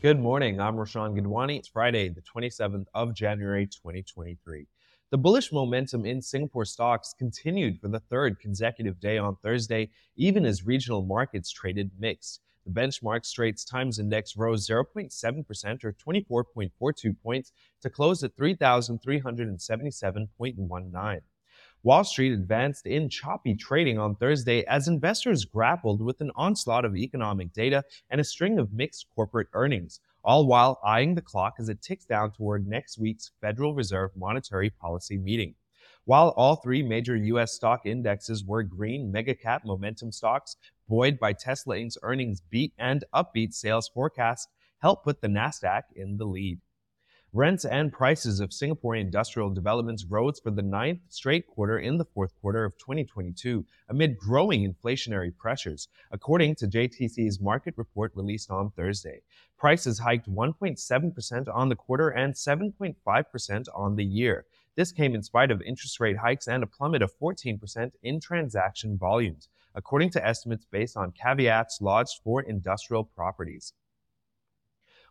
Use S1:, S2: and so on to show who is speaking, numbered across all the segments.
S1: Good morning. I'm Roshan Gidwani. It's Friday, the 27th of January, 2023. The bullish momentum in Singapore stocks continued for the third consecutive day on Thursday, even as regional markets traded mixed. The benchmark Straits Times Index rose 0.7% or 24.42 points to close at 3,377.19. Wall Street advanced in choppy trading on Thursday as investors grappled with an onslaught of economic data and a string of mixed corporate earnings, all while eyeing the clock as it ticks down toward next week's Federal Reserve monetary policy meeting. While all three major U.S. stock indexes were green, mega cap momentum stocks, buoyed by Tesla Inc.'s earnings beat and upbeat sales forecast, helped put the NASDAQ in the lead. Rents and prices of Singapore industrial developments rose for the ninth straight quarter in the fourth quarter of 2022 amid growing inflationary pressures, according to JTC's market report released on Thursday. Prices hiked 1.7% on the quarter and 7.5% on the year. This came in spite of interest rate hikes and a plummet of 14% in transaction volumes, according to estimates based on caveats lodged for industrial properties.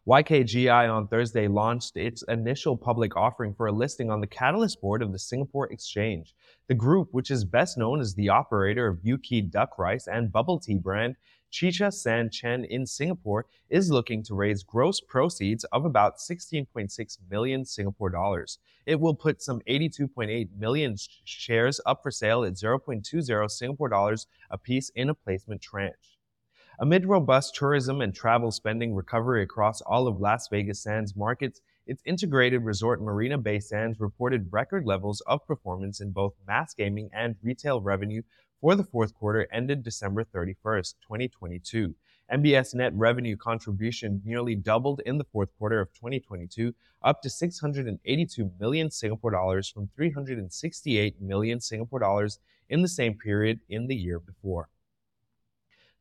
S1: YKGI on Thursday launched its initial public offering for a listing on the Catalyst board of the Singapore Exchange. The group, which is best known as the operator of Yew Kee duck rice and bubble tea brand Chicha San Chen in Singapore, is looking to raise gross proceeds of about 16.6 million Singapore dollars. It will put some 82.8 million shares up for sale at 0.20 Singapore dollars a piece in a placement tranche. Amid robust tourism and travel spending recovery across all of Las Vegas Sands markets, its integrated resort Marina Bay Sands reported record levels of performance in both mass gaming and retail revenue for the fourth quarter ended December 31st, 2022. MBS net revenue contribution nearly doubled in the fourth quarter of 2022, up to 682 million Singapore dollars from 368 million Singapore dollars in the same period in the year before.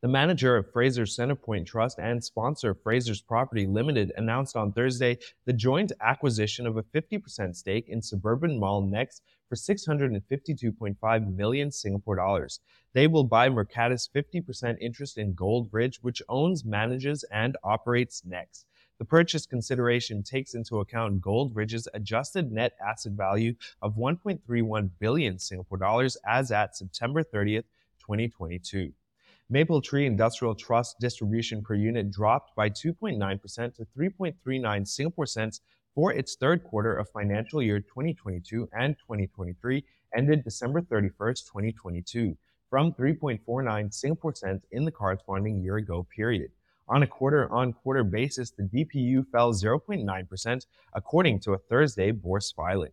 S1: The manager of Frasers Centrepoint Trust and sponsor Frasers Property Limited announced on Thursday the joint acquisition of a 50% stake in Suburban Mall NEX for 652.5 million Singapore dollars. They will buy Mercatus' 50% interest in Gold Ridge, which owns, manages, and operates NEX. The purchase consideration takes into account Gold Ridge's adjusted net asset value of 1.31 billion Singapore dollars as at September 30th, 2022. Mapletree Industrial Trust distribution per unit dropped by 2.9% to 3.39 Singapore cents for its third quarter of financial year 2022 and 2023 ended December 31st, 2022, from 3.49 Singapore cents in the corresponding year ago period. On a quarter on quarter basis, the DPU fell 0.9% according to a Thursday bourse filing.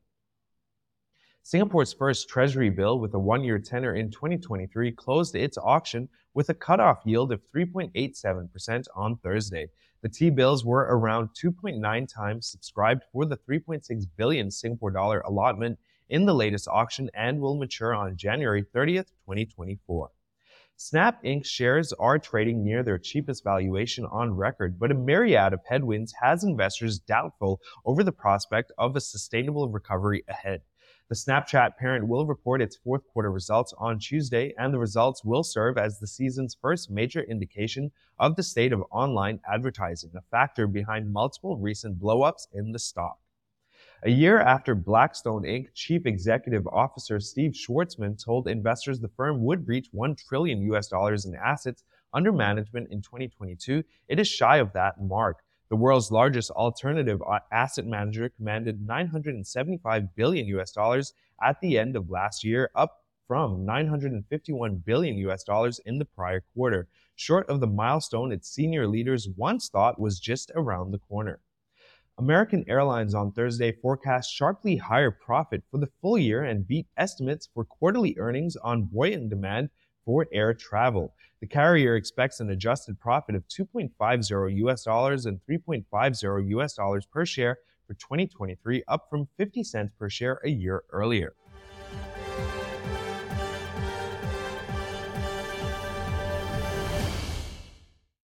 S1: Singapore's first treasury bill with a one year tenor in 2023 closed its auction with a cutoff yield of 3.87% on Thursday. The T-bills were around 2.9 times subscribed for the 3.6 billion Singapore dollar allotment in the latest auction and will mature on January 30th, 2024. Snap Inc. shares are trading near their cheapest valuation on record, but a myriad of headwinds has investors doubtful over the prospect of a sustainable recovery ahead. The Snapchat parent will report its fourth quarter results on Tuesday, and the results will serve as the season's first major indication of the state of online advertising, a factor behind multiple recent blowups in the stock. A year after Blackstone Inc. chief executive officer Steve Schwarzman told investors the firm would reach 1 trillion US dollars in assets under management in 2022, it is shy of that mark. The world's largest alternative asset manager commanded 975 billion US dollars at the end of last year, up from 951 billion US dollars in the prior quarter, short of the milestone its senior leaders once thought was just around the corner. American Airlines on Thursday forecast sharply higher profit for the full year and beat estimates for quarterly earnings on buoyant demand for air travel. The carrier expects an adjusted profit of 2.50 US dollars and 3.50 US dollars per share for 2023, up from 50 cents per share a year earlier.